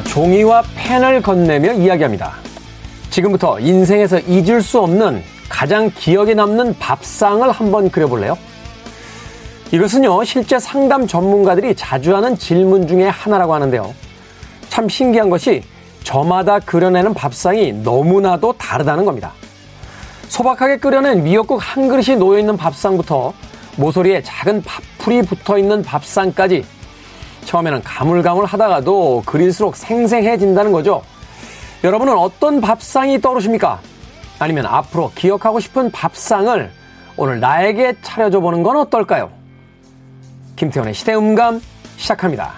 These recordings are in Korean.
종이와 펜을 건네며 이야기합니다. 지금부터 인생에서 잊을 수 없는 가장 기억에 남는 밥상을 한번 그려볼래요? 이것은요, 실제 상담 전문가들이 자주 하는 질문 중에 하나라고 하는데요. 참 신기한 것이 저마다 그려내는 밥상이 너무나도 다르다는 겁니다. 소박하게 끓여낸 미역국 한 그릇이 놓여있는 밥상부터 모서리에 작은 밥풀이 붙어 있는 밥상까지 처음에는 가물가물 하다가도 그릴수록 생생해진다는 거죠. 여러분은 어떤 밥상이 떠오르십니까? 아니면 앞으로 기억하고 싶은 밥상을 오늘 나에게 차려줘 보는 건 어떨까요? 김태원의 시대음감 시작합니다.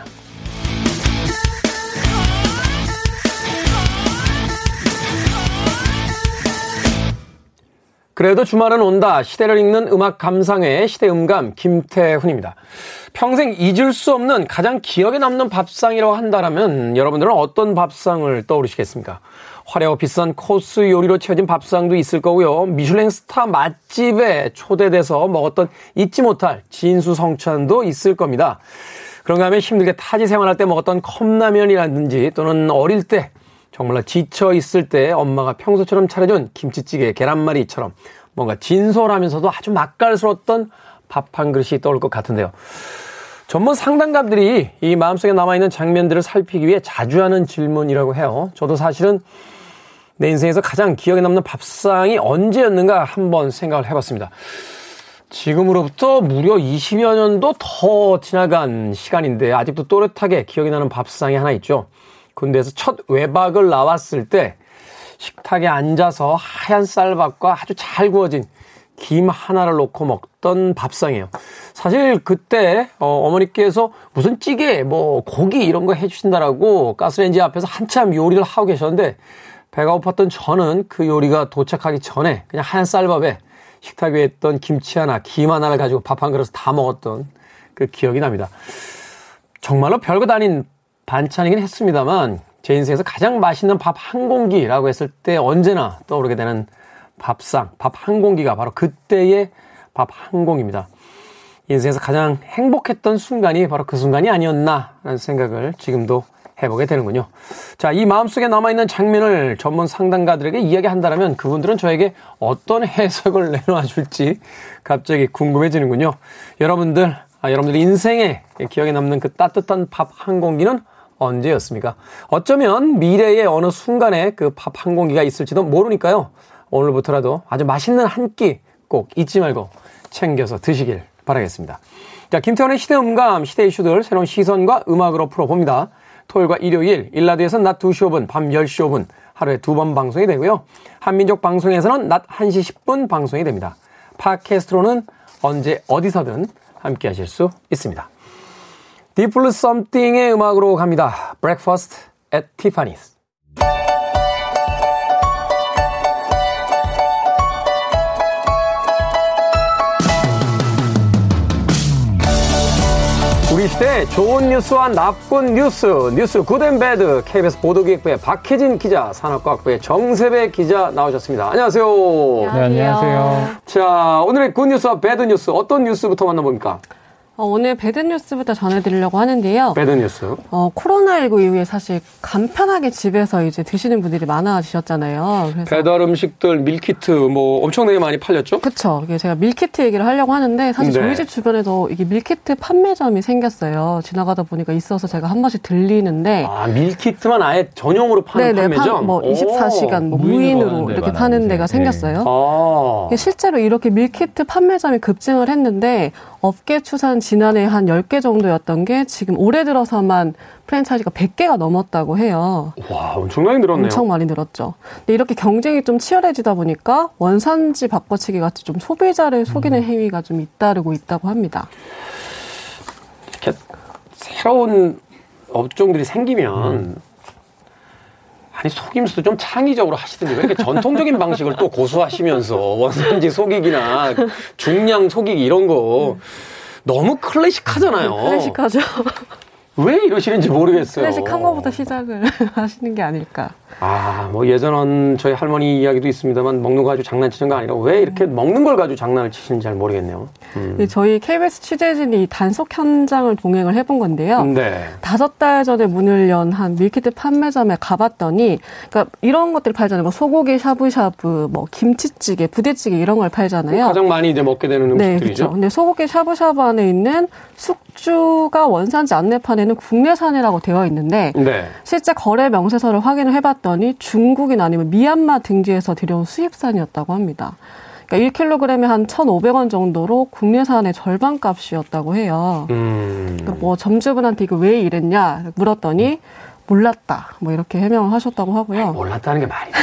그래도 주말은 온다. 시대를 읽는 음악 감상회 시대음감 김태훈입니다. 평생 잊을 수 없는 가장 기억에 남는 밥상이라고 한다면 여러분들은 어떤 밥상을 떠오르시겠습니까? 화려하고 비싼 코스 요리로 채워진 밥상도 있을 거고요. 미슐랭 스타 맛집에 초대돼서 먹었던 잊지 못할 진수성찬도 있을 겁니다. 그런가 하면 힘들게 타지 생활할 때 먹었던 컵라면이라든지 또는 어릴 때 정말로 지쳐 있을 때 엄마가 평소처럼 차려준 김치찌개, 계란말이처럼 뭔가 진솔하면서도 아주 맛깔스러웠던 밥 한 그릇이 떠올 것 같은데요. 전문 상담가들이 이 마음속에 남아있는 장면들을 살피기 위해 자주 하는 질문이라고 해요. 저도 사실은 내 인생에서 가장 기억에 남는 밥상이 언제였는가 한번 생각을 해봤습니다. 지금으로부터 무려 20여 년도 더 지나간 시간인데 아직도 또렷하게 기억이 나는 밥상이 하나 있죠. 군대에서 첫 외박을 나왔을 때 식탁에 앉아서 하얀 쌀밥과 아주 잘 구워진 김 하나를 놓고 먹던 밥상이에요. 사실 그때 어, 머니께서 무슨 찌개, 뭐 고기 이런 거 해주신다라고 가스레인지 앞에서 한참 요리를 하고 계셨는데 배가 고팠던 저는 그 요리가 도착하기 전에 그냥 하얀 쌀밥에 식탁 위에 있던 김치 하나, 김 하나를 가지고 밥 한 그릇 다 먹었던 그 기억이 납니다. 정말로 별것 아닌 반찬이긴 했습니다만 제 인생에서 가장 맛있는 밥 한 공기라고 했을 때 언제나 떠오르게 되는 밥상, 밥 한 공기가 바로 그때의 밥 한 공입니다. 인생에서 가장 행복했던 순간이 바로 그 순간이 아니었나라는 생각을 지금도 해보게 되는군요. 자, 이 마음속에 남아있는 장면을 전문 상담가들에게 이야기한다면 그분들은 저에게 어떤 해석을 내놓아 줄지 갑자기 궁금해지는군요. 여러분들, 아, 여러분들 인생에 기억에 남는 그 따뜻한 밥 한 공기는 언제였습니까? 어쩌면 미래의 어느 순간에 그밥한 공기가 있을지도 모르니까요. 오늘부터라도 아주 맛있는 한 끼 꼭 잊지 말고 챙겨서 드시길 바라겠습니다. 자, 김태원의 시대 음감, 시대 이슈들 새로운 시선과 음악으로 풀어봅니다. 토요일과 일요일, 일라디오에서는 낮 2시 5분, 밤 10시 5분, 하루에 두 번 방송이 되고요. 한민족 방송에서는 낮 1시 10분 방송이 됩니다. 팟캐스트로는 언제 어디서든 함께 하실 수 있습니다. Deep Blue Something의 음악으로 갑니다. Breakfast at Tiffany's. 우리 시대 좋은 뉴스와 나쁜 뉴스, 뉴스 Good and Bad KBS 보도기획부의 박혜진 기자, 산업과학부의 정세배 기자 나오셨습니다. 안녕하세요. 네, 안녕하세요. 자, 오늘의 good 뉴스와 bad 뉴스 어떤 뉴스부터 만나봅니까? 어, 오늘 bad 뉴스부터 전해드리려고 하는데요. bad 뉴스. 어, 코로나19 이후에 사실 간편하게 집에서 이제 드시는 분들이 많아지셨잖아요. 그래서 배달 음식들, 밀키트 뭐 엄청나게 많이 팔렸죠? 그쵸. 이게 제가 밀키트 얘기를 하려고 하는데 사실 네. 저희 집 주변에도 이게 밀키트 판매점이 생겼어요. 지나가다 보니까 있어서 제가 한 번씩 들리는데. 아, 밀키트만 아예 전용으로 파는 네네, 판매점? 판, 뭐 24시간 뭐 무인으로 이렇게 파는 데가 생겼어요. 네. 아. 실제로 이렇게 밀키트 판매점이 급증을 했는데 업계 추산 지난해 한 10개 정도였던 게 지금 올해 들어서만 프랜차이즈가 100개가 넘었다고 해요. 와, 엄청나게 늘었네요. 엄청 많이 늘었죠. 근데 이렇게 경쟁이 좀 치열해지다 보니까 원산지 바꿔치기 같이 좀 소비자를 속이는 음. 행위가 좀 잇따르고 있다고 합니다. 이렇게 새로운 업종들이 생기면 음. 아니 속임수도 좀 창의적으로 하시든지 왜 이렇게 전통적인 방식을 또 고수하시면서 원산지 속이기나 중량 속이기 이런 거 너무 클래식하잖아요. 클래식하죠. 왜 이러시는지 모르겠어요. 클래식한 거부터 시작을 하시는 게 아닐까. 아, 뭐 예전은 저희 할머니 이야기도 있습니다만 먹는 거 가지고 장난치는 거 아니라 왜 이렇게 먹는 걸 가지고 장난을 치시는지 잘 모르겠네요. 음. 저희 KBS 취재진이 단속 현장을 동행을 해본 건데요. 네. 다섯 달 전에 문을 연 한 밀키트 판매점에 가봤더니, 그러니까 이런 것들 팔잖아요. 뭐 소고기 샤브샤브, 뭐 김치찌개, 부대찌개 이런 걸 팔잖아요. 가장 많이 이제 먹게 되는 네, 음식들이죠. 네, 그렇죠. 근데 소고기 샤브샤브 안에 있는 숙주가 원산지 안내판에는 국내산이라고 되어 있는데, 네. 실제 거래 명세서를 확인을 해봤 더니 중국인 아니면 미얀마 등지에서 들여온 수입산이었다고 합니다. 그러니까 1kg에 한 1,500원 정도로 국내산의 절반 값이었다고 해요. 음. 그러니까 뭐 점주분한테 이거 왜 이랬냐 물었더니 몰랐다. 뭐 이렇게 해명을 하셨다고 하고요. 아니, 몰랐다는 게 말이죠.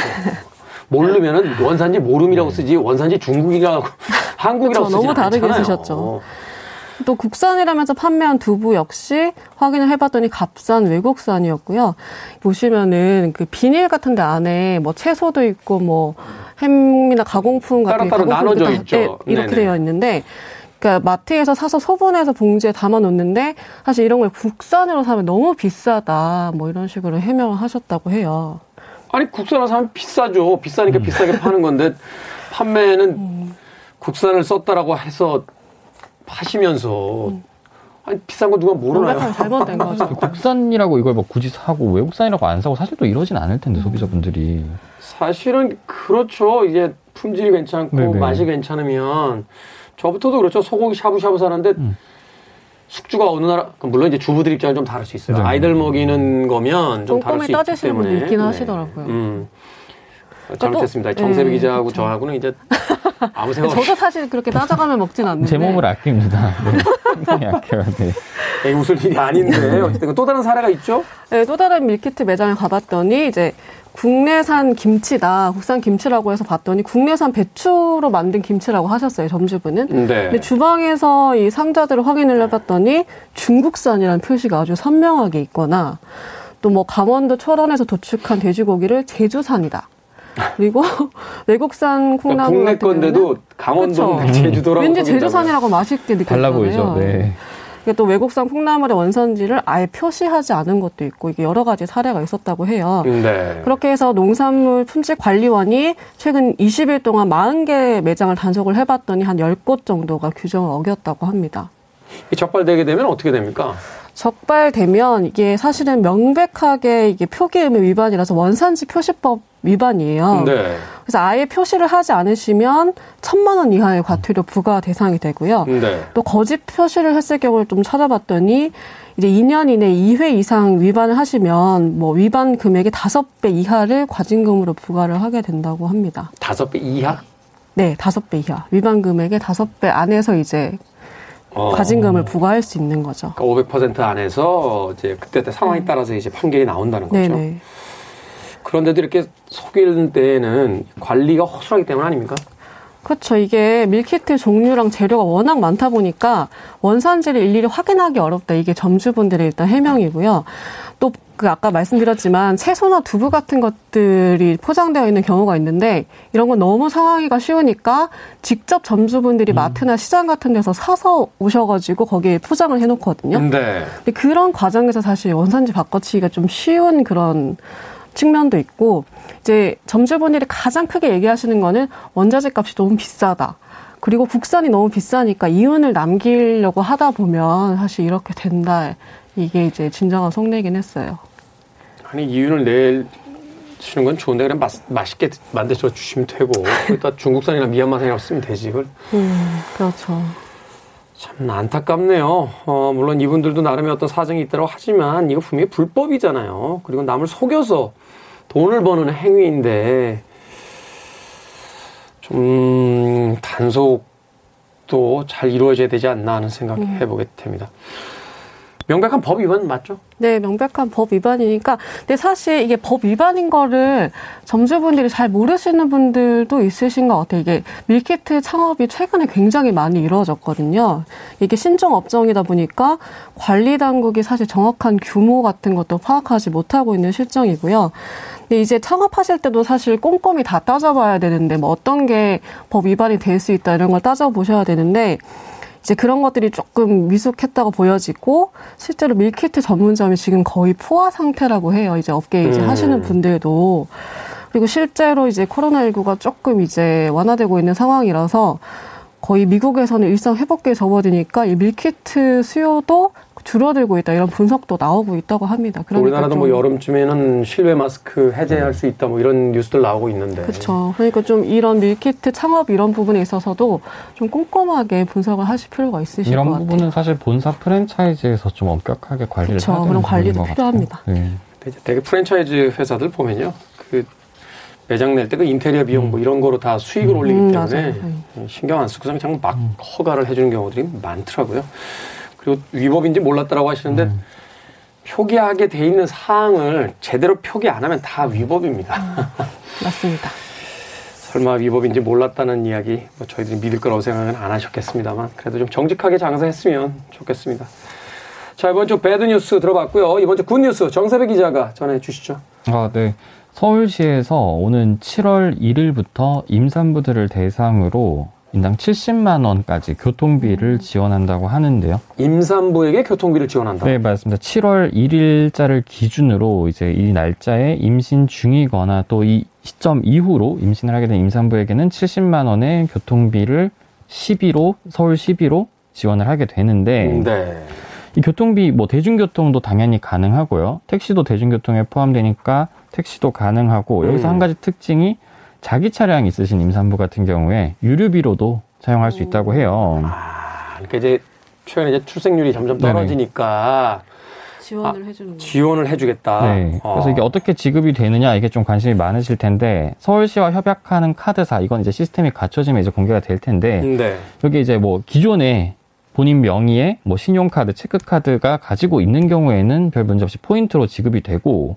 모르면은 원산지 모름이라고 쓰지 원산지 중국이라고 한국이라고 쓰지 너무 다르게 않잖아요. 쓰셨죠. 또 국산이라면서 판매한 두부 역시 확인을 해봤더니 값싼 외국산이었고요. 보시면은 그 비닐 같은 데 안에 뭐 채소도 있고 뭐 햄이나 가공품 같은 따로 따로 나눠져 있죠. 네, 이렇게 네네. 되어 있는데 그러니까 마트에서 사서 소분해서 봉지에 담아 놓는데 사실 이런 걸 국산으로 사면 너무 비싸다 뭐 이런 식으로 해명을 하셨다고 해요. 아니 국산으로 사면 비싸죠. 비싸니까 음. 비싸게 파는 건데 판매는 음. 국산을 썼다라고 해서 하시면서 음. 아니 비싼 거 누가 모르나요? 잘못된 거죠. 국산이라고 이걸 뭐 굳이 사고 외국산이라고 안 사고 사실 또 이러진 않을 텐데 음. 소비자분들이. 사실은 그렇죠. 이게 품질이 괜찮고 네네. 맛이 괜찮으면 저부터도 그렇죠. 소고기 샤브샤브 사는데 음. 숙주가 어느 나라 물론 이제 주부들 입장은 좀 다를 수 있어요. 네. 아이들 먹이는 거면 좀 다를 수 있기 때문에 있긴 네. 하시더라고요. 음. 잘못했습니다. 정세배 네, 기자하고 그렇죠. 저하고는 이제 아무 생각 없이. 저도 사실 그렇게 따져가면 먹진 않는데. 제 몸을 아낍니다. 네. 아껴야 돼. 에 웃을 일이 아닌데 어쨌든 또 다른 사례가 있죠? 네, 또 다른 밀키트 매장에 가봤더니 이제 국내산 김치다, 국산 김치라고 해서 봤더니 국내산 배추로 만든 김치라고 하셨어요, 점주분은. 네. 근데 주방에서 이 상자들을 확인을 해봤더니 중국산이라는 표시가 아주 선명하게 있거나 또 뭐 강원도 철원에서 도축한 돼지고기를 제주산이다. 그리고 외국산 콩나물 그러니까 국내 건데도 강원도 제주도라고 왠지 제주산이라고 맛있게 느껴져요. 달라 보이죠. 네. 이게 또 외국산 콩나물의 원산지를 아예 표시하지 않은 것도 있고 이게 여러 가지 사례가 있었다고 해요. 네. 그렇게 해서 농산물 품질 관리원이 최근 20일 동안 40개 매장을 단속을 해봤더니 한 10곳 정도가 규정을 어겼다고 합니다. 적발되게 되면 어떻게 됩니까? 적발되면 이게 사실은 명백하게 이게 표기 의무 위반이라서 원산지 표시법 위반이에요. 네. 그래서 아예 표시를 하지 않으시면 천만 원 이하의 과태료 부과 대상이 되고요. 네. 또 거짓 표시를 했을 경우를 좀 찾아봤더니 이제 2년 이내 2회 이상 위반을 하시면 뭐 위반 금액의 5배 이하를 과징금으로 부과를 하게 된다고 합니다. 5배 이하? 네, 5배 이하. 위반 금액의 5배 안에서 이제 어. 과징금을 부과할 수 있는 거죠. 그러니까 500% 안에서 이제 그때 상황에 네. 따라서 이제 판결이 나온다는 거죠. 네네. 그런데도 이렇게 속이는 때에는 관리가 허술하기 때문 아닙니까? 그렇죠. 이게 밀키트 종류랑 재료가 워낙 많다 보니까 원산지를 일일이 확인하기 어렵다. 이게 점주분들의 일단 해명이고요. 또그 아까 말씀드렸지만 채소나 두부 같은 것들이 포장되어 있는 경우가 있는데 이런 건 너무 상하기가 쉬우니까 직접 점주분들이 음. 마트나 시장 같은 데서 사서 오셔가지고 거기에 포장을 해놓거든요. 네. 근데 그런 과정에서 사실 원산지 바꿔치기가 좀 쉬운 그런 측면도 있고 이제 점주분들이 가장 크게 얘기하시는 거는 원자재 값이 너무 비싸다. 그리고 국산이 너무 비싸니까 이윤을 남기려고 하다 보면 사실 이렇게 된다. 이게 이제 진정한 속내긴 했어요. 아니 이윤을 내주는 건 좋은데 그냥 맛, 맛있게 만드셔 주시면 되고 또 중국산이나 미얀마산이라고 쓰면 되지 그걸. 음, 그렇죠. 참 안타깝네요. 어, 물론 이분들도 나름의 어떤 사정이 있다고 하지만 이거 분명히 불법이잖아요. 그리고 남을 속여서 돈을 버는 행위인데 좀 단속도 잘 이루어져야 되지 않나 하는 생각 음. 해보게 됩니다. 명백한 법 위반 맞죠? 네, 명백한 법 위반이니까. 근데 사실 이게 법 위반인 거를 점주분들이 잘 모르시는 분들도 있으신 것 같아요. 이게 밀키트 창업이 최근에 굉장히 많이 이루어졌거든요. 이게 신종 업종이다 보니까 관리 당국이 사실 정확한 규모 같은 것도 파악하지 못하고 있는 실정이고요. 근데 이제 창업하실 때도 사실 꼼꼼히 다 따져봐야 되는데 뭐 어떤 게 법 위반이 될 수 있다 이런 걸 따져보셔야 되는데 이제 그런 것들이 조금 미숙했다고 보여지고 실제로 밀키트 전문점이 지금 거의 포화 상태라고 해요. 이제 업계 이제 음. 하시는 분들도 그리고 실제로 이제 코로나19가 조금 이제 완화되고 있는 상황이라서 거의 미국에서는 일상 회복기에 접어드니까 이 밀키트 수요도 줄어들고 있다 이런 분석도 나오고 있다고 합니다. 그러니까 우리나라도 뭐 여름쯤에는 실외 마스크 해제할 수 있다 뭐 이런 뉴스들 나오고 있는데. 그렇죠. 그러니까 좀 이런 밀키트 창업 이런 부분에 있어서도 좀 꼼꼼하게 분석을 하실 필요가 있으실 것 같아요. 이런 부분은 사실 본사 프랜차이즈에서 좀 엄격하게 관리를 그렇죠. 해야 그런 관리도 필요합니다. 네. 되게 프랜차이즈 회사들 보면요. 그 매장 낼 때 그 인테리어 비용 뭐 이런 거로 다 수익을 음, 올리기 때문에 음, 신경 안 쓰고 그냥 막 음. 허가를 해주는 경우들이 많더라고요. 그리고 위법인지 몰랐다라고 하시는데 음. 표기하게 돼 있는 사항을 제대로 표기 안 하면 다 위법입니다. 음, 맞습니다. 설마 위법인지 몰랐다는 이야기 뭐 저희들이 믿을 거라고 생각은 안 하셨겠습니다만 그래도 좀 정직하게 장사했으면 좋겠습니다. 자 이번 주 bad 뉴스 들어봤고요. 이번 주 good 뉴스 정세배 기자가 전해 주시죠. 아 네. 서울시에서 오는 7월 1일부터 임산부들을 대상으로 인당 70만 원까지 교통비를 지원한다고 하는데요. 임산부에게 교통비를 지원한다. 네, 맞습니다. 7월 1일자를 기준으로 이제 이 날짜에 임신 중이거나 또 이 시점 이후로 임신을 하게 된 임산부에게는 70만 원의 교통비를 10위로 서울 10위로 지원을 하게 되는데 네. 이 교통비 뭐 대중교통도 당연히 가능하고요. 택시도 대중교통에 포함되니까 택시도 가능하고 여기서 음. 한 가지 특징이 자기 차량 있으신 임산부 같은 경우에 유류비로도 사용할 수 있다고 해요. 아, 그러니까 이제 최근에 이제 출생률이 점점 떨어지니까 지원을 아, 해주는 지원을 해주겠다. 네. 어. 그래서 이게 어떻게 지급이 되느냐 이게 좀 관심이 많으실 텐데 서울시와 협약하는 카드사 이건 이제 시스템이 갖춰지면 이제 공개가 될 텐데 네. 여기 이제 뭐 기존에 본인 명의의 뭐 신용카드, 체크카드가 가지고 있는 경우에는 별 문제 없이 포인트로 지급이 되고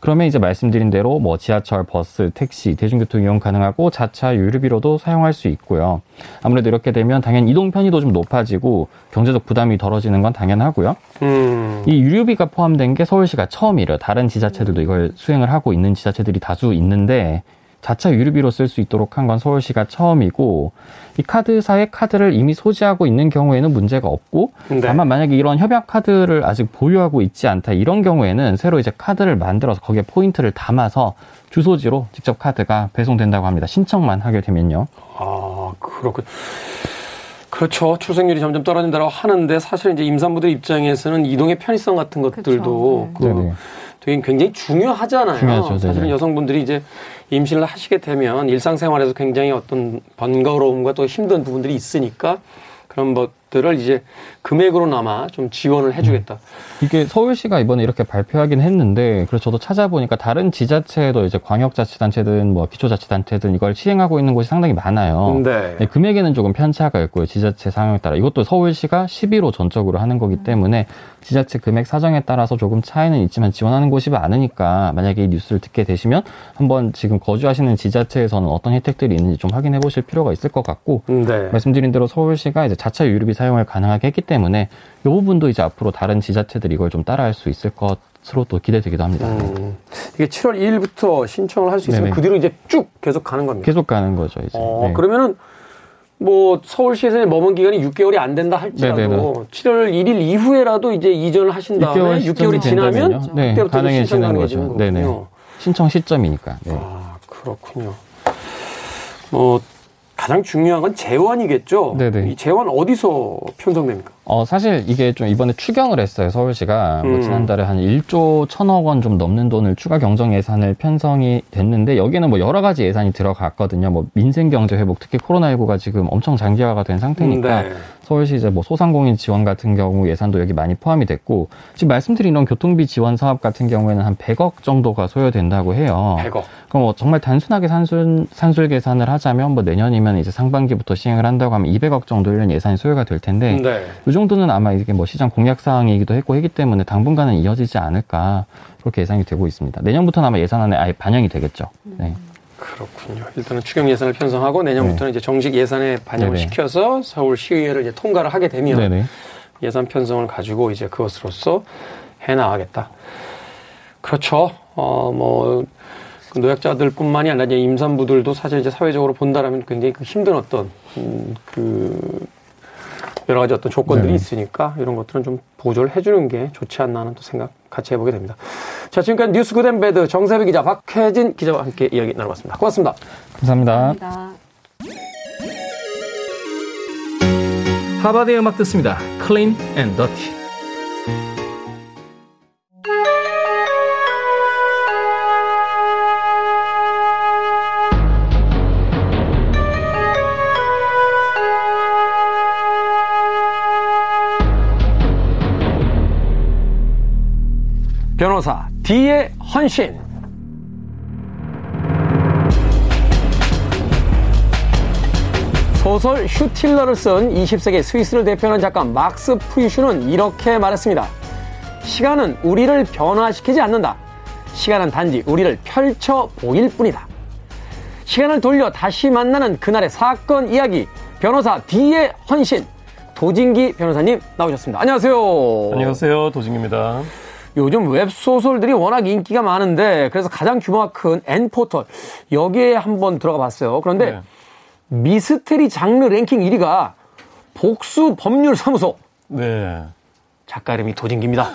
그러면 이제 말씀드린 대로 뭐 지하철, 버스, 택시, 대중교통 이용 가능하고 자차 유류비로도 사용할 수 있고요. 아무래도 이렇게 되면 당연히 이동 편의도 좀 높아지고 경제적 부담이 덜어지는 건 당연하고요. 음. 이 유류비가 포함된 게 서울시가 처음이래요. 다른 지자체들도 이걸 수행을 하고 있는 지자체들이 다수 있는데 자차 유류비로 쓸 수 있도록 한 건 서울시가 처음이고 이 카드사의 카드를 이미 소지하고 있는 경우에는 문제가 없고 네. 다만 만약에 이런 협약 카드를 아직 보유하고 있지 않다 이런 경우에는 새로 이제 카드를 만들어서 거기에 포인트를 담아서 주소지로 직접 카드가 배송된다고 합니다. 신청만 하게 되면요. 아 그렇군. 그렇죠. 출생률이 점점 떨어진다고 하는데 사실 이제 임산부들 입장에서는 이동의 편의성 같은 것들도 그렇죠. 네. 그 되게 굉장히 중요하잖아요. 중요하죠. 사실은 여성분들이 이제 임신을 하시게 되면 일상생활에서 굉장히 어떤 번거로움과 또 힘든 부분들이 있으니까 그런 것들을 이제 금액으로나마 좀 지원을 해주겠다. 음. 이게 서울시가 이번에 이렇게 발표하긴 했는데, 그래서 저도 찾아보니까 다른 지자체도 이제 광역자치단체든 뭐 기초자치단체든 이걸 시행하고 있는 곳이 상당히 많아요. 네. 네, 금액에는 조금 편차가 있고요. 지자체 상황에 따라. 이것도 서울시가 11호 전적으로 하는 거기 때문에 지자체 금액 사정에 따라서 조금 차이는 있지만 지원하는 곳이 많으니까 만약에 이 뉴스를 듣게 되시면 한번 지금 거주하시는 지자체에서는 어떤 혜택들이 있는지 좀 확인해 보실 필요가 있을 것 같고 네. 말씀드린 대로 서울시가 이제 자차 유류비 사용을 가능하게 했기 때문에 이 부분도 이제 앞으로 다른 지자체들이 이걸 좀 따라할 수 있을 것으로 또 기대되기도 합니다. 음, 이게 7월 2일부터 신청을 할 수 있으면 네네. 그 뒤로 이제 쭉 계속 가는 겁니다. 계속 가는 거죠, 이제. 어, 네. 그러면은 뭐 서울시에서 머문 기간이 6개월이 안 된다 할지라도 네네네. 7월 1일 이후에라도 이제 이전을 하신 다음에 6개월, 이 지나면 네, 그때부터 가능해지는 거죠. 네네. 신청 시점이니까. 네. 아 그렇군요. 뭐 가장 중요한 건 재원이겠죠. 네네. 이 재원 어디서 편성됩니까? 어, 사실 이게 좀 이번에 추경을 했어요, 서울시가. 뭐 음. 뭐 지난달에 한 1조 1천억 원 좀 넘는 돈을 추가 경정 예산을 편성이 됐는데 여기는 뭐 여러 가지 예산이 들어갔거든요. 뭐 민생 경제 회복, 특히 코로나19가 지금 엄청 장기화가 된 상태니까 음, 네. 서울시 이제 뭐 소상공인 지원 같은 경우 예산도 여기 많이 포함이 됐고 지금 말씀드린 이런 교통비 지원 사업 같은 경우에는 한 100억 정도가 소요된다고 해요. 100억. 그럼 뭐 정말 단순하게 산술 산술 계산을 하자면 뭐 내년이면 이제 상반기부터 시행을 한다고 하면 200억 정도 이 예산이 소요가 될 텐데 네. 이 정도는 아마 이게 뭐 시장 공약 사항이기도 했고 했기 때문에 당분간은 이어지지 않을까 그렇게 예상이 되고 있습니다. 내년부터는 아마 예산안에 아예 반영이 되겠죠. 네. 그렇군요. 일단은 추경 예산을 편성하고 내년부터는 네. 이제 정식 예산에 반영을 네네. 시켜서 서울 시의회를 이제 통과를 하게 되면 네네. 예산 편성을 가지고 이제 그것으로서 해 나가겠다. 그렇죠. 어, 뭐, 그 노약자들 뿐만이 아니라 이제 임산부들도 사실 이제 사회적으로 본다라면 굉장히 그 힘든 어떤, 음, 그, 여러 가지 어떤 조건들이 네. 있으니까 이런 것들은 좀 보조를 해주는 게 좋지 않나 하는 또 생각 같이 해보게 됩니다. 자, 지금까지 뉴스 Good and Bad 정세배 기자, 박혜진 기자와 함께 이야기 나눠봤습니다. 고맙습니다. 감사합니다. 감사합니다. 하바드의 음악 듣습니다. Clean and Dirty. D의 헌신. 소설 슈틸러를 쓴 20세기 스위스를 대표하는 작가 막스 프이슈는 이렇게 말했습니다. 시간은 우리를 변화시키지 않는다. 시간은 단지 우리를 펼쳐 보일 뿐이다. 시간을 돌려 다시 만나는 그날의 사건 이야기. 변호사 D의 헌신. 도진기 변호사님 나오셨습니다. 안녕하세요. 안녕하세요. 도진기입니다. 요즘 웹소설들이 워낙 인기가 많은데 그래서 가장 규모가 큰 N포털 여기에 한번 들어가 봤어요. 그런데 네. 미스테리 장르 랭킹 1위가 복수 법률 사무소. 네. 작가 이름이 도진기입니다.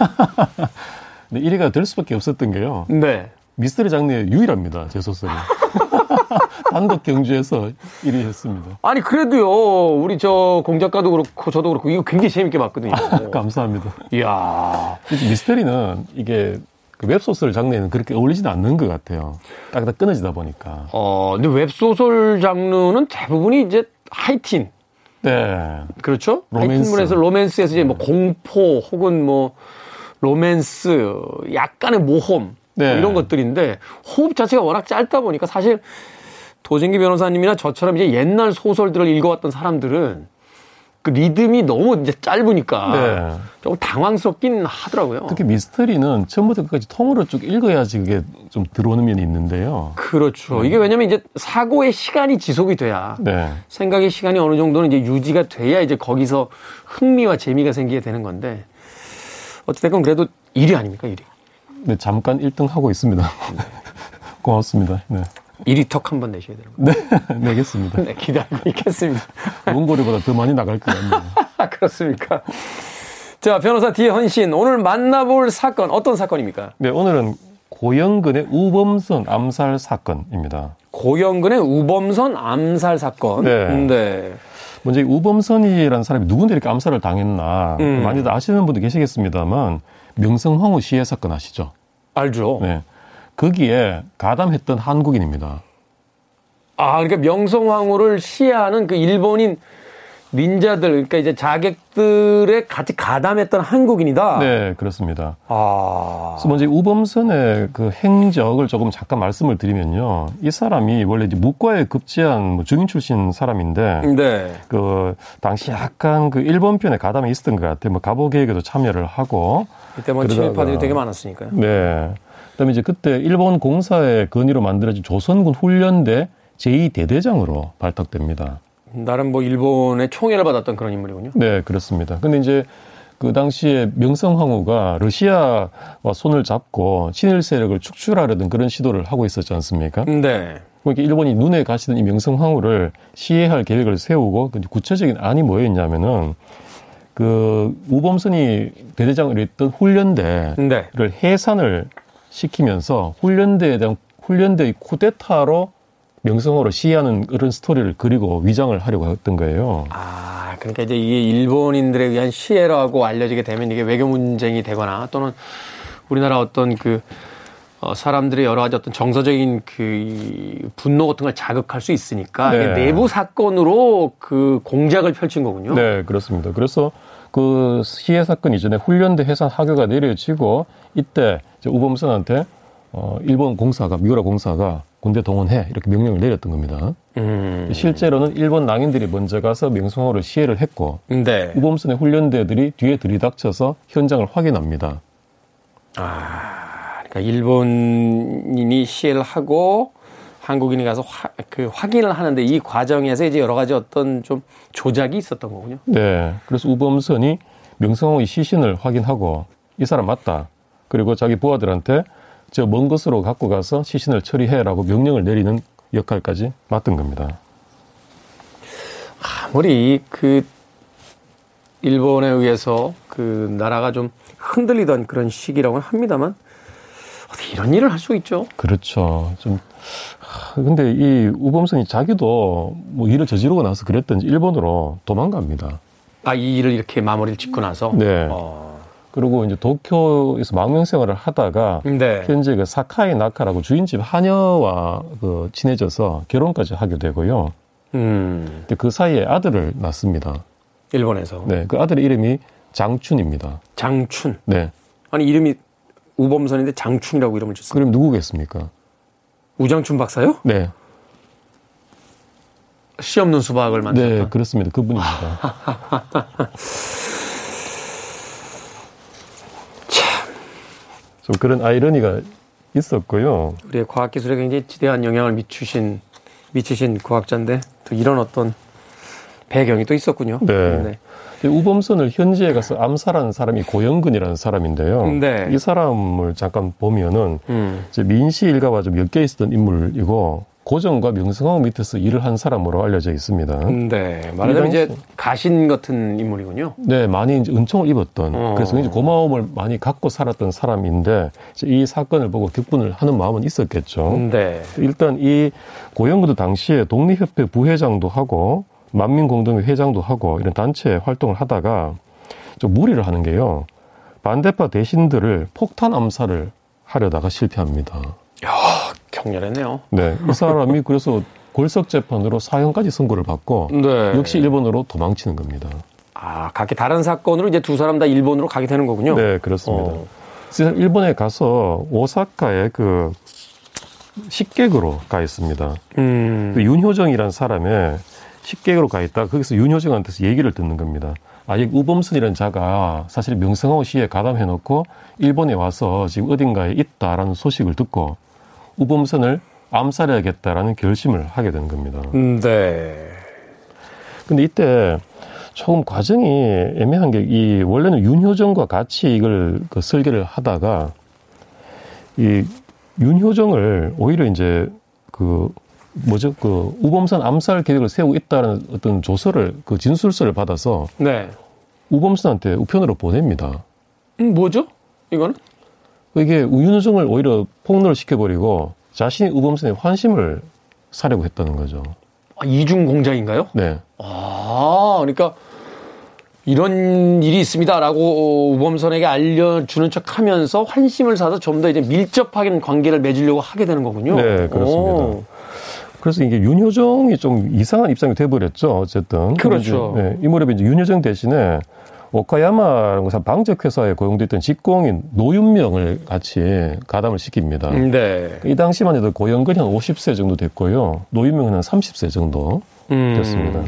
네, 1위가 될 수밖에 없었던 게요. 네. 미스터리 장르의 유일합니다. 제 소설이. 단독 경주에서 1위 했습니다. 아니, 그래도요, 우리 저 공작가도 그렇고, 저도 그렇고, 이거 굉장히 재밌게 봤거든요. 감사합니다. 이야. 미스터리는 이게 그 웹소설 장르에는 그렇게 어울리지는 않는 것 같아요. 딱딱 끊어지다 보니까. 어, 근데 웹소설 장르는 대부분이 이제 하이틴. 네. 그렇죠? 로맨스. 하이틴물에서 로맨스에서 이제 뭐 공포 혹은 뭐 로맨스, 약간의 모험. 뭐 네. 뭐 이런 것들인데 호흡 자체가 워낙 짧다 보니까 사실 도진기 변호사님이나 저처럼 이제 옛날 소설들을 읽어왔던 사람들은 그 리듬이 너무 이제 짧으니까 네. 조금 당황스럽긴 하더라고요. 특히 미스터리는 처음부터 끝까지 통으로 쭉 읽어야지 그게 좀 들어오는 면이 있는데요. 그렇죠. 음. 이게 왜냐면 이제 사고의 시간이 지속이 돼야 네. 생각의 시간이 어느 정도는 이제 유지가 돼야 이제 거기서 흥미와 재미가 생기게 되는 건데 어찌됐건 그래도 일이 아닙니까 일이. 네, 잠깐 1등 하고 있습니다. 네. 고맙습니다. 네. 1위 턱 한 번 내셔야 되는 거예요. 네, 내겠습니다. 네, 기다리고 있겠습니다. 몽골이보다 더 많이 나갈 것 같네요. 그렇습니까? 자, 변호사 뒤에 헌신. 오늘 만나볼 사건, 어떤 사건입니까? 네, 오늘은 고영근의 우범선 암살 사건입니다. 고영근의 우범선 암살 사건? 네. 네. 먼저 우범선이라는 사람이 누군데 이렇게 암살을 당했나. 음. 많이들 아시는 분도 계시겠습니다만, 명성황후 시해 사건 아시죠? 알죠. 네. 거기에 가담했던 한국인입니다. 아, 그러니까 명성황후를 시해하는 그 일본인 닌자들, 그러니까 이제 자객들에 같이 가담했던 한국인이다. 네, 그렇습니다. 아. 그래서 먼저 우범선의 그 행적을 조금 잠깐 말씀을 드리면요. 이 사람이 원래 이제 무과에 급제한 뭐 중인 출신 사람인데, 네. 그 당시 약간 그 일본 편에 가담이 있었던 것 같아요. 뭐 가보 계획에도 참여를 하고. 이때 뭐 친일파들이 되게 많았으니까요. 네. 그다음에 이제 그때 일본 공사의 건의로 만들어진 조선군 훈련대 제2대대장으로 발탁됩니다. 나름 뭐 일본의 총애를 받았던 그런 인물이군요. 네, 그렇습니다. 근데 이제 그 당시에 명성황후가 러시아와 손을 잡고 친일 세력을 축출하려던 그런 시도를 하고 있었지 않습니까? 네. 그러니까 일본이 눈에 가시던 이 명성황후를 시해할 계획을 세우고 구체적인 안이 뭐였냐면은 그 우범선이 대대장을 했던 훈련대를 네. 해산을 시키면서 훈련대에 대한 훈련대의 쿠데타로 명성어로 시해하는 그런 스토리를 그리고 위장을 하려고 했던 거예요. 아, 그러니까 이제 이게 일본인들에 의한 시해라고 알려지게 되면 이게 외교 문쟁이 되거나 또는 우리나라 어떤 그 어, 사람들의 여러 가지 어떤 정서적인 그 분노 같은 걸 자극할 수 있으니까 네. 내부 사건으로 그 공작을 펼친 거군요. 네, 그렇습니다. 그래서 그 시해 사건 이전에 훈련대 해산 하교가 내려지고 이때 우범선한테 어, 일본 공사가 미우라 공사가 군대 동원해 이렇게 명령을 내렸던 겁니다. 음. 실제로는 일본 낭인들이 먼저 가서 명성호를 시해를 했고 네. 우범선의 훈련대들이 뒤에 들이닥쳐서 현장을 확인합니다. 아, 그러니까 일본인이 시해를 하고 한국인이 가서 화, 그 확인을 하는데 이 과정에서 이제 여러 가지 어떤 좀 조작이 있었던 거군요. 네. 그래서 우범선이 명성호의 시신을 확인하고 이 사람 맞다. 그리고 자기 부하들한테 저 먼 곳으로 갖고 가서 시신을 처리해라고 명령을 내리는 역할까지 맡은 겁니다. 아무리 그 일본에 의해서 그 나라가 좀 흔들리던 그런 시기라고 합니다만 어떻게 이런 일을 할 수 있죠? 그렇죠. 좀 근데 이 우범선이 자기도 뭐 일을 저지르고 나서 그랬던지 일본으로 도망갑니다. 아, 이 일을 이렇게 마무리를 짓고 나서? 네. 어. 그리고 이제 도쿄에서 망명 생활을 하다가 네. 현재 그 사카이 나카라고 주인집 하녀와 그 친해져서 결혼까지 하게 되고요. 음. 근데 그 사이에 아들을 낳습니다. 일본에서. 네, 그 아들의 이름이 장춘입니다. 장춘. 네. 아니 이름이 우범선인데 장춘이라고 이름을 짓습니다. 그럼 누구겠습니까? 우장춘 박사요? 네. 씨 없는 수박을 만들었다. 네, 그렇습니다. 그분입니다. 좀 그런 아이러니가 있었고요. 우리의 과학 기술에 굉장히 지대한 영향을 미치신, 미치신 과학자인데, 또 이런 어떤 배경이 또 있었군요. 네. 네. 우범선을 현지에 가서 암살한 사람이 고영근이라는 사람인데요. 네. 이 사람을 잠깐 보면은 음. 이제 민씨 일가와 좀 엮여 있었던 인물이고 고정과 명성황 밑에서 일을 한 사람으로 알려져 있습니다. 네. 말하자면 이제 가신 같은 인물이군요. 네, 많이 이제 은총을 입었던 어. 그래서 이제 고마움을 많이 갖고 살았던 사람인데 이 사건을 보고 격분을 하는 마음은 있었겠죠. 네. 일단 이 고영근도 당시에 독립협회 부회장도 하고 만민공동회 회장도 하고 이런 단체 활동을 하다가 좀 무리를 하는 게요. 반대파 대신들을 폭탄 암살을 하려다가 실패합니다. 야, 격렬했네요. 네. 이 사람이 그래서 골석 재판으로 사형까지 선고를 받고 네. 역시 일본으로 도망치는 겁니다. 아, 각기 다른 사건으로 이제 두 사람 다 일본으로 가게 되는 거군요. 네, 그렇습니다. 어. 일본에 가서 오사카에 그 식객으로 가 있습니다. 음. 그 윤효정이라는 사람의 식객으로 가 있다. 거기서 윤효정한테서 얘기를 듣는 겁니다. 아, 이 우범순이라는 자가 사실 명성황후 시에 가담해놓고 일본에 와서 지금 어딘가에 있다라는 소식을 듣고 우범선을 암살해야겠다라는 결심을 하게 되는 겁니다. 음, 네. 근데 이때 조금 과정이 애매한 게 이 원래는 윤효정과 같이 이걸 그 설계를 하다가 이 윤효정을 오히려 이제 그 뭐죠 그 우범선 암살 계획을 세우고 있다는 어떤 조서를 그 진술서를 받아서 네. 우범선한테 우편으로 보냅니다. 음 뭐죠? 이거는? 이게 우윤우정을 오히려 폭로를 시켜버리고 자신이 우범선에 환심을 사려고 했다는 거죠. 아, 이중 공작인가요? 네. 아, 그러니까 이런 일이 있습니다라고 우범선에게 알려주는 척 하면서 환심을 사서 좀 더 이제 밀접하게 관계를 맺으려고 하게 되는 거군요. 네, 그렇습니다. 오. 그래서 이게 윤효정이 좀 이상한 입장이 돼버렸죠. 어쨌든. 그렇죠. 네, 이 무렵에 이제 윤효정 대신에 오카야마라는 방적 회사에 고용됐던 직공인 노윤명을 같이 가담을 시킵니다. 음, 네. 이 당시만 해도 고용근이 한 50세 정도 됐고요. 노윤명은 한 30세 정도 음. 됐습니다.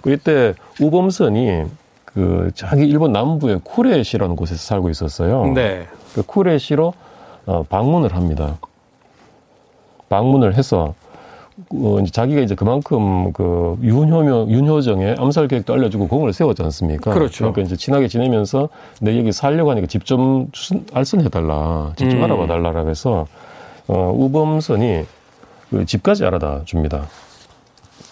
그 이때 우범선이 그 자기 일본 남부의 쿠레시라는 곳에서 살고 있었어요. 네. 그 쿠레시로 어, 방문을 합니다. 방문을 해서 어, 이제 자기가 이제 그만큼 그 윤효명, 윤효정의 암살 계획도 알려주고 공을 세웠지 않습니까? 그렇죠. 그러니까 이제 친하게 지내면서 내 얘기 살려고 하니까 집좀 알선해달라, 집좀 음. 알아봐달라고 해서, 어, 우범선이 그 집까지 알아다 줍니다.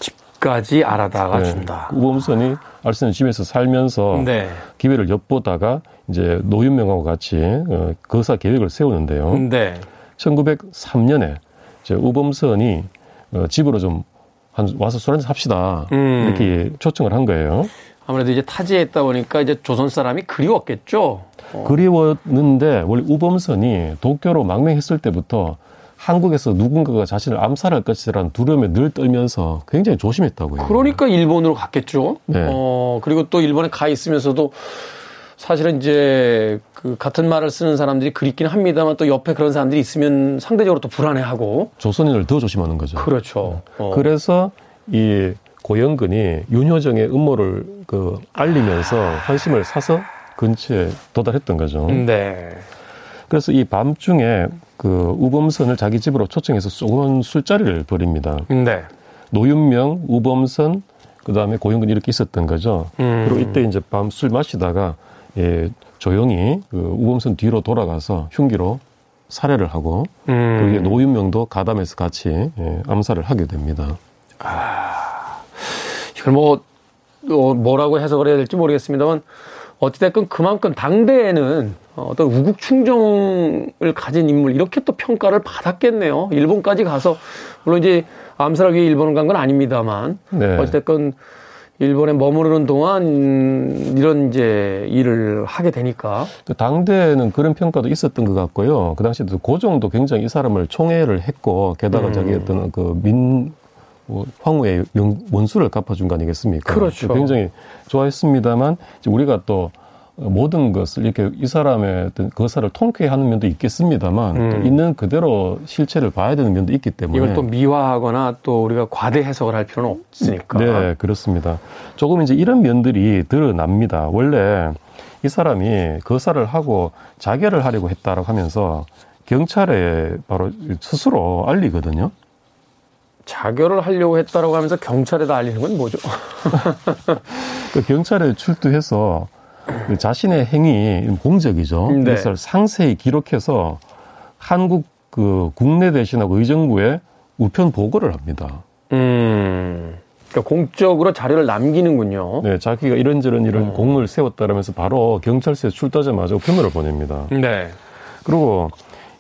집까지 알아다가 네. 준다. 우범선이 알선는 집에서 살면서 네. 기회를 엿보다가 이제 노윤명하고 같이 어, 거사 계획을 세우는데요. 네. 1903년에 이제 우범선이 어, 집으로 좀 한, 와서 술 한잔 합시다. 음. 이렇게 초청을 한 거예요. 아무래도 이제 타지에 있다 보니까 이제 조선 사람이 그리웠겠죠. 어. 그리웠는데 원래 우범선이 도쿄로 망명했을 때부터 한국에서 누군가가 자신을 암살할 것이라는 두려움에 늘 떨면서 굉장히 조심했다고요. 그러니까 일본으로 갔겠죠. 네. 어, 그리고 또 일본에 가 있으면서도 사실은 이제 그 같은 말을 쓰는 사람들이 그립기는 합니다만 또 옆에 그런 사람들이 있으면 상대적으로 또 불안해하고 조선인을 더 조심하는 거죠. 그렇죠. 어. 그래서 이 고영근이 윤효정의 음모를 그 알리면서 환심을 사서 근처에 도달했던 거죠. 네. 그래서 이 밤중에 그 우범선을 자기 집으로 초청해서 조그만 술자리를 벌입니다. 네. 노윤명, 우범선, 그 다음에 고영근 이렇게 있었던 거죠. 음. 그리고 이때 이제 밤 술 마시다가 예, 조용히 그 우범선 뒤로 돌아가서 흉기로 살해를 하고 음. 그게 노윤명도 가담해서 같이 예, 암살을 하게 됩니다. 아, 이걸 뭐 어, 뭐라고 해석을 해야 될지 모르겠습니다만 어찌됐건 그만큼 당대에는 어떤 우국 충정을 가진 인물 이렇게 또 평가를 받았겠네요. 일본까지 가서 물론 이제 암살하기 위해 일본을 간 건 아닙니다만 네. 어찌됐건 일본에 머무르는 동안 이런 이제 일을 하게 되니까 당대에는 그런 평가도 있었던 것 같고요. 그 당시에도 고종도 굉장히 이 사람을 총애를 했고 게다가 음. 자기 어떤 그민 뭐 황후의 원수를 갚아준 거 아니겠습니까? 그렇죠. 굉장히 좋아했습니다만 우리가 또 모든 것을 이렇게 이 사람의 어떤 거사를 통쾌하는 면도 있겠습니다만 음. 있는 그대로 실체를 봐야 되는 면도 있기 때문에 이걸 또 미화하거나 또 우리가 과대 해석을 할 필요는 없으니까. 네, 그렇습니다. 조금 이제 이런 면들이 드러납니다. 원래 이 사람이 거사를 하고 자결을 하려고 했다라고 하면서 경찰에 바로 스스로 알리거든요. 자결을 하려고 했다라고 하면서 경찰에다 알리는 건 뭐죠? 그 경찰에 출두해서 그 자신의 행위 공적이죠. 네. 그것을 상세히 기록해서 한국 그 국내 대신하고 의정부에 우편 보고를 합니다. 음. 그러니까 공적으로 자료를 남기는군요. 네, 자기가 이런저런 이런 음. 공을 세웠다라면서 바로 경찰서에 출두하자마자 우편물을 보냅니다. 네. 그리고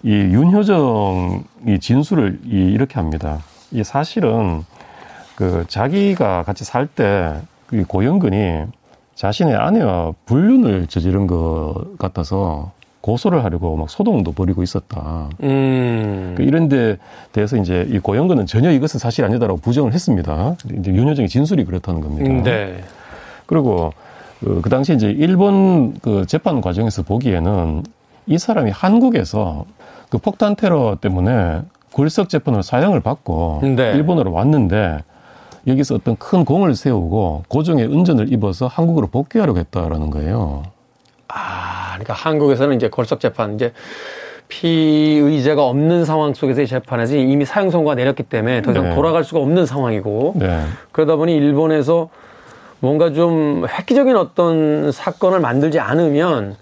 이 윤효정이 진술을 이렇게 합니다. 이 사실은 그 자기가 같이 살 때 그 고영근이 자신의 아내와 불륜을 저지른 것 같아서 고소를 하려고 막 소동도 벌이고 있었다. 음. 그 이런 데 대해서 이제 이 고영근은 전혀 이것은 사실이 아니다라고 부정을 했습니다. 이제 윤여정의 진술이 그렇다는 겁니다. 음, 네. 그리고 그, 그 당시 이제 일본 그 재판 과정에서 보기에는 이 사람이 한국에서 그 폭탄 테러 때문에 굴석 재판으로 사형을 받고 네. 일본으로 왔는데 여기서 어떤 큰 공을 세우고 고종의 은전을 입어서 한국으로 복귀하려고 했다라는 거예요. 아, 그러니까 한국에서는 이제 골석 재판 이제 피의자가 없는 상황 속에서의 재판에서 이미 사형 선고가 내렸기 때문에 더 이상 네. 돌아갈 수가 없는 상황이고 네. 그러다 보니 일본에서 뭔가 좀 획기적인 어떤 사건을 만들지 않으면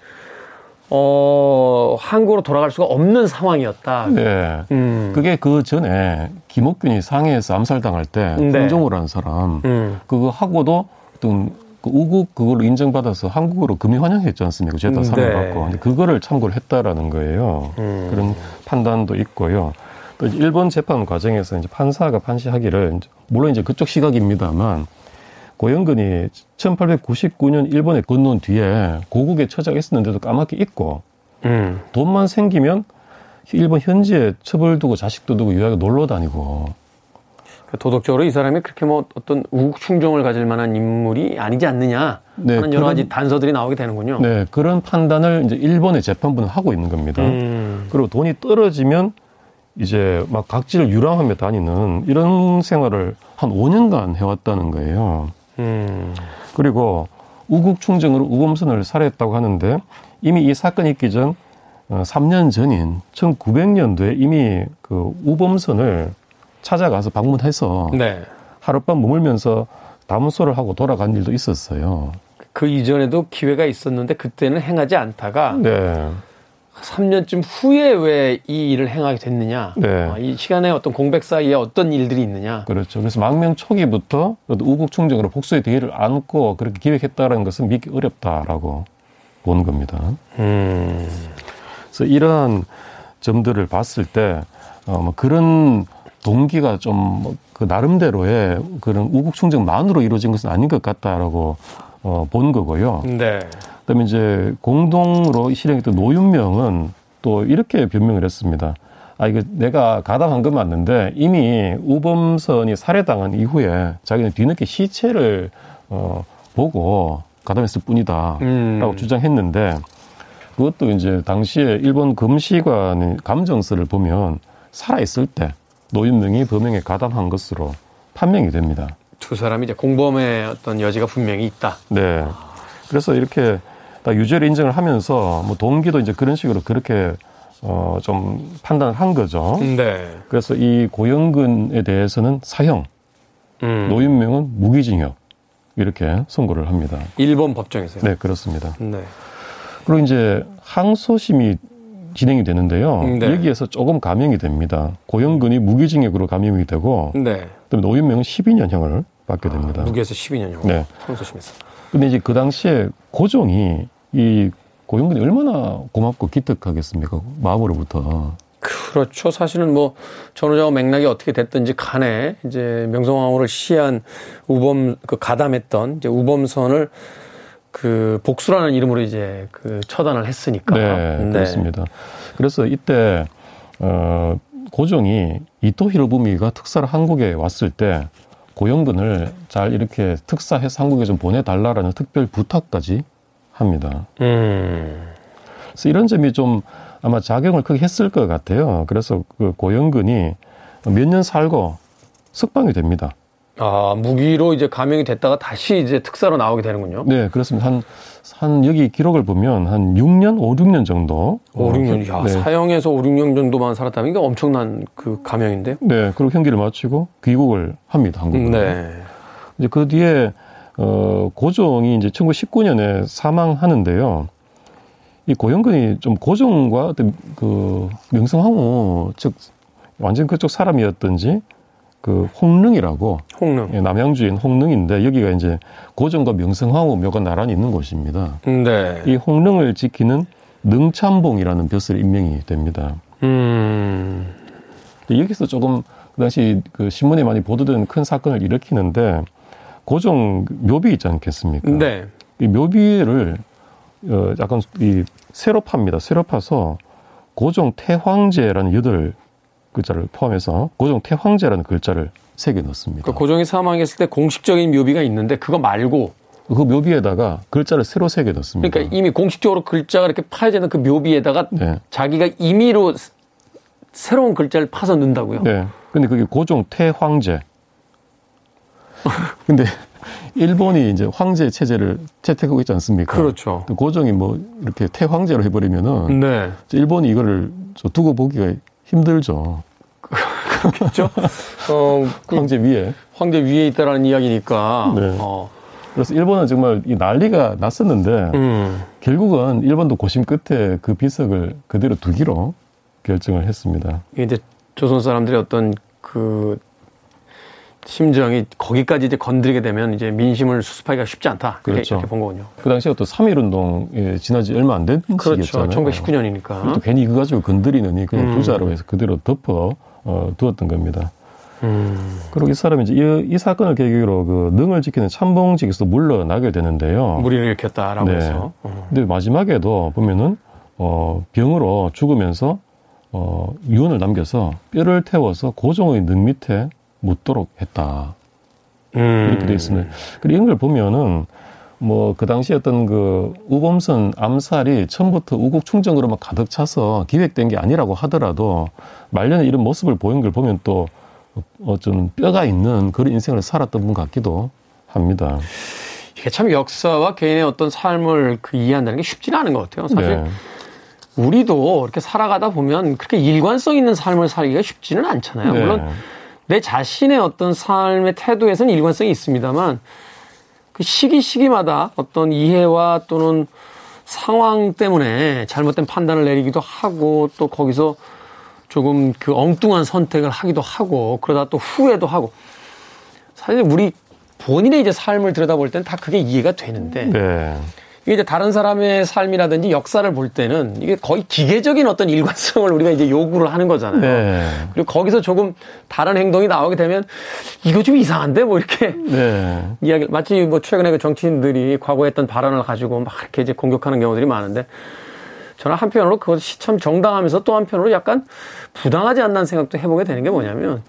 어, 한국으로 돌아갈 수가 없는 상황이었다. 네. 음. 그게 그 전에 김옥균이 상해에서 암살당할 때 네. 홍정호라는 사람 음. 그거 하고도 어떤 그 우국 그걸로 인정받아서 한국으로 금이 환영했지 않습니까? 죄다 사을 네. 받고. 근데 그거를 참고를 했다라는 거예요. 음. 그런 판단도 있고요. 또 일본 재판 과정에서 이제 판사가 판시하기를 물론 이제 그쪽 시각입니다만 고영근이 1899년 일본에 건너온 뒤에 고국에 처자가 있었는데도 까맣게 잊고 음. 돈만 생기면 일본 현지에 처벌 두고 자식도 두고 유학에 놀러 다니고 그러니까 도덕적으로 이 사람이 그렇게 뭐 어떤 우국 충정을 가질 만한 인물이 아니지 않느냐 네, 하는 여러 가지 단서들이 나오게 되는군요. 네, 그런 판단을 이제 일본의 재판부는 하고 있는 겁니다. 음. 그리고 돈이 떨어지면 이제 막 각지를 유람하며 다니는 이런 생활을 한 5년간 해왔다는 거예요. 음. 그리고 우국 충정으로 우범선을 살해했다고 하는데 이미 이 사건이 있기 전 어, 3년 전인 1900년도에 이미 그 우범선을 찾아가서 방문해서 네. 하룻밤 머물면서 담소를 하고 돌아간 일도 있었어요. 그 이전에도 기회가 있었는데 그때는 행하지 않다가 네. 3년쯤 후에 왜 이 일을 행하게 됐느냐. 네. 어, 이 시간에 어떤 공백 사이에 어떤 일들이 있느냐. 그렇죠. 그래서 망명 초기부터 우국 충정으로 복수의 대의를 안고 그렇게 기획했다는 것은 믿기 어렵다라고 보는 겁니다. 음. 그래서 이러한 점들을 봤을 때, 어, 뭐 그런 동기가 좀그 뭐 나름대로의 그런 우국 충정만으로 이루어진 것은 아닌 것 같다라고 어, 본 거고요. 네. 그다음에 이제 공동으로 실행했던 노윤명은 또 이렇게 변명을 했습니다. 아, 이거 내가 가담한 건 맞는데 이미 우범선이 살해당한 이후에 자기는 뒤늦게 시체를 어, 보고 가담했을 뿐이다. 음. 라고 주장했는데 그것도 이제 당시에 일본 금시관의 감정서를 보면 살아있을 때 노윤명이 범행에 가담한 것으로 판명이 됩니다. 두 사람이 이제 공범의 어떤 여지가 분명히 있다. 네. 그래서 이렇게 다 유죄를 인정을 하면서 뭐 동기도 이제 그런 식으로 그렇게 어, 좀 판단을 한 거죠. 네. 그래서 이 고영근에 대해서는 사형, 음. 노인명은 무기징역 이렇게 선고를 합니다. 일본 법정에서요? 네, 그렇습니다. 네. 그리고 이제 항소심이 진행이 되는데요. 네. 여기에서 조금 감형이 됩니다. 고영근이 무기징역으로 감형이 되고, 네. 그다음에 노인명은 12년형을 받게 됩니다. 아, 무기에서 12년형. 네. 평소심에서. 근데 이제 그 당시에 고종이 이 고용군이 얼마나 고맙고 기특하겠습니까? 마음으로부터. 그렇죠. 사실은 뭐 전후좌우 맥락이 어떻게 됐든지 간에 이제 명성황후를 시한 우범 그 가담했던 이제 우범선을 그 복수라는 이름으로 이제 그 처단을 했으니까. 네, 네. 그렇습니다. 그래서 이때 어 고종이 이토 히로부미가 특사를 한국에 왔을 때 고영근을 잘 이렇게 특사해서 한국에 좀 보내달라라는 특별 부탁까지 합니다. 음. 그래서 이런 점이 좀 아마 작용을 크게 했을 것 같아요. 그래서 그 고영근이 몇 년 살고 석방이 됩니다. 아, 무기로 이제 감형이 됐다가 다시 이제 특사로 나오게 되는군요. 네, 그렇습니다. 한, 한, 여기 기록을 보면 한 6년, 5, 6년 정도. 5, 6년. 야, 네. 사형에서 5, 6년 정도만 살았다면 이게 엄청난 그 감형인데요? 네, 그리고 형기를 마치고 귀국을 합니다, 한국으로. 네. 이제 그 뒤에, 어, 고종이 이제 1919년에 사망하는데요. 이 고영근이 좀 고종과 그 명성황후, 즉, 완전 그쪽 사람이었던지 그 홍릉이라고 홍릉 예, 남양주인 홍릉인데 여기가 이제 고종과 명성황후 묘가 나란히 있는 곳입니다. 네. 이 홍릉을 지키는 능참봉이라는 벼슬 임명이 됩니다. 음. 여기서 조금 그 당시 그 신문에 많이 보도된 큰 사건을 일으키는데 고종 묘비 있지 않겠습니까? 네. 이 묘비를 어 약간 이 새로 팝니다. 새로 파서 고종 태황제라는 여덟 글자를 포함해서 고종 태황제라는 글자를 새겨 넣습니다. 그러니까 고종이 사망했을 때 공식적인 묘비가 있는데 그거 말고 그 묘비에다가 글자를 새로 새겨 넣습니다. 그러니까 이미 공식적으로 글자가 이렇게 파여지는 그 묘비에다가 네. 자기가 임의로 새로운 글자를 파서 넣는다고요? 네. 근데 그게 고종 태황제. 근데 일본이 이제 황제 체제를 채택하고 있지 않습니까? 그렇죠. 고종이 뭐 이렇게 태황제로 해버리면은 네. 일본이 이거를 두고 보기가 힘들죠. 그렇겠죠. 어, 그 황제 위에. 황제 위에 있다라는 이야기니까. 네. 어. 그래서 일본은 정말 이 난리가 났었는데 음. 결국은 일본도 고심 끝에 그 비석을 그대로 두기로 결정을 했습니다. 이제 조선 사람들의 어떤 그 심정이 거기까지 이제 건드리게 되면 이제 민심을 수습하기가 쉽지 않다. 그렇죠. 이렇게 본 거군요. 그 당시에 또 3.1운동이 지나지 얼마 안 된 시기였잖아요. 그렇죠. 1919년이니까. 또 괜히 그거 가지고 건드리느니 그냥 음. 두자로 해서 그대로 덮어 어, 두었던 겁니다. 음. 그리고 이 사람이 이제 이, 이, 사건을 계기로 그 능을 지키는 참봉직에서 물러나게 되는데요. 무리를 일으켰다라고 네. 해서. 어. 근데 마지막에도 보면은 어, 병으로 죽으면서 어, 유언을 남겨서 뼈를 태워서 고종의 능 밑에 묻도록 했다. 음. 이렇게 돼 있습니다. 그리고 이런 걸 보면은 뭐 그 당시 어떤 그 우범선 암살이 처음부터 우국 충정으로만 가득 차서 기획된 게 아니라고 하더라도 말년에 이런 모습을 보인 걸 보면 또 어좀 뼈가 있는 그런 인생을 살았던 분 같기도 합니다. 이게 참 역사와 개인의 어떤 삶을 그 이해한다는 게 쉽지는 않은 것 같아요. 사실 네. 우리도 이렇게 살아가다 보면 그렇게 일관성 있는 삶을 살기가 쉽지는 않잖아요. 네. 물론 내 자신의 어떤 삶의 태도에서는 일관성이 있습니다만 그 시기 시기마다 어떤 이해와 또는 상황 때문에 잘못된 판단을 내리기도 하고 또 거기서 조금 그 엉뚱한 선택을 하기도 하고 그러다 또 후회도 하고 사실 우리 본인의 이제 삶을 들여다볼 때는 다 그게 이해가 되는데 네. 이게 이제 다른 사람의 삶이라든지 역사를 볼 때는 이게 거의 기계적인 어떤 일관성을 우리가 이제 요구를 하는 거잖아요. 네. 그리고 거기서 조금 다른 행동이 나오게 되면 이거 좀 이상한데 뭐 이렇게 네. 이야기 마치 뭐 최근에 그 정치인들이 과거에 했던 발언을 가지고 막 이렇게 이제 공격하는 경우들이 많은데 저는 한편으로 그것이 참 정당하면서 또 한편으로 약간 부당하지 않나는 생각도 해보게 되는 게 뭐냐면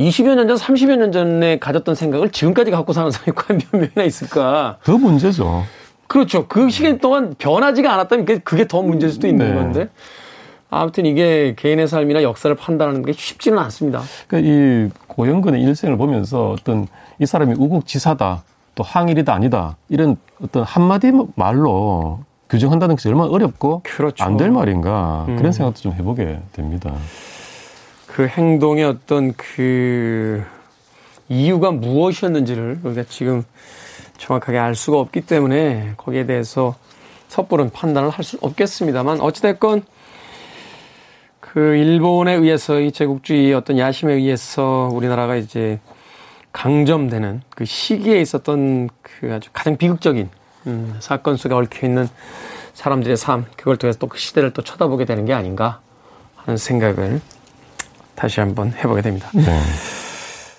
20여 년 전, 30여 년 전에 가졌던 생각을 지금까지 갖고 사는 사람이 과연 몇 명이나 있을까? 그 문제죠. 그렇죠. 그 시간 동안 변하지가 않았다면 그게 더 문제일 수도 있는 네. 건데. 아무튼 이게 개인의 삶이나 역사를 판단하는 게 쉽지는 않습니다. 그러니까 이 고영근의 일생을 보면서 어떤 이 사람이 우국지사다, 또 항일이다 아니다 이런 어떤 한마디 말로 규정한다는 것이 얼마나 어렵고 그렇죠. 안될 말인가 음. 그런 생각도 좀 해보게 됩니다. 그 행동의 어떤 그 이유가 무엇이었는지를 우리가 지금 정확하게 알 수가 없기 때문에 거기에 대해서 섣부른 판단을 할 수 없겠습니다만 어찌됐건 그 일본에 의해서 이 제국주의 어떤 야심에 의해서 우리나라가 이제 강점되는 그 시기에 있었던 그 아주 가장 비극적인 음, 사건 속에 얽혀 있는 사람들의 삶, 그걸 통해서 또 그 시대를 또 쳐다보게 되는 게 아닌가 하는 생각을 다시 한번 해보게 됩니다. 네.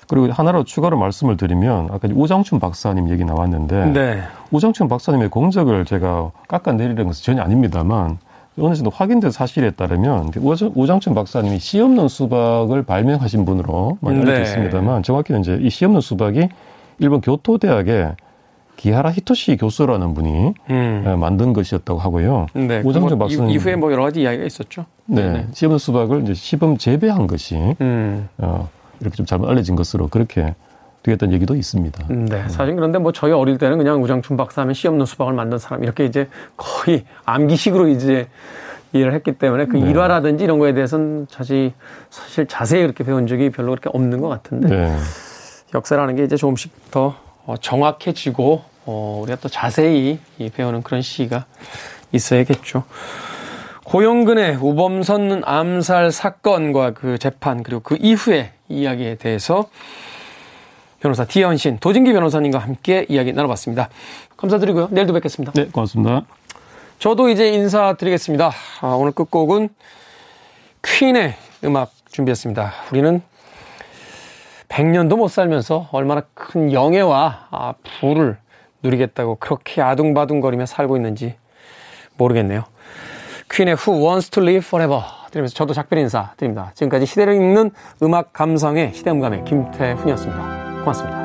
그리고 하나로 추가로 말씀을 드리면 아까 오장춘 박사님 얘기 나왔는데 네. 오장춘 박사님의 공적을 제가 깎아내리는 것은 전혀 아닙니다만 어느 정도 확인된 사실에 따르면 오장춘 박사님이 시 없는 수박을 발명하신 분으로 많이 알려져 네. 있습니다만 정확히는 이제 이시 없는 수박이 일본 교토대학의 기하라 히토시 교수라는 분이 음. 예, 만든 것이었다고 하고요. 네, 오장춘 박사님 이후에 뭐 여러 가지 이야기가 있었죠. 네, 네. 시 없는 수박을 이제 시범 재배한 것이 음. 어, 이렇게 좀 잘못 알려진 것으로 그렇게 되었던 얘기도 있습니다. 네. 사실 그런데 뭐 저희 어릴 때는 그냥 우장춘 박사 하면 씨 없는 수박을 만든 사람 이렇게 이제 거의 암기식으로 이제 이해를 했기 때문에 그 네. 일화라든지 이런 거에 대해서는 사실 사실 자세히 그렇게 배운 적이 별로 그렇게 없는 것 같은데 네. 역사라는 게 이제 조금씩 더 어, 정확해지고 어, 우리가 또 자세히 배우는 그런 시기가 있어야겠죠. 고영근의 우범선 암살 사건과 그 재판 그리고 그 이후의 이야기에 대해서 변호사 디현신 도진기 변호사님과 함께 이야기 나눠봤습니다. 감사드리고요. 내일도 뵙겠습니다. 네, 고맙습니다. 저도 이제 인사드리겠습니다. 아, 오늘 끝곡은 퀸의 음악 준비했습니다. 우리는 100년도 못 살면서 얼마나 큰 영예와 아, 부를 누리겠다고 그렇게 아둥바둥거리며 살고 있는지 모르겠네요. 퀸의 Who Wants to Live Forever 드리면서 저도 작별 인사 드립니다. 지금까지 시대를 읽는 음악 감성의 시대음감의 김태훈이었습니다. 고맙습니다.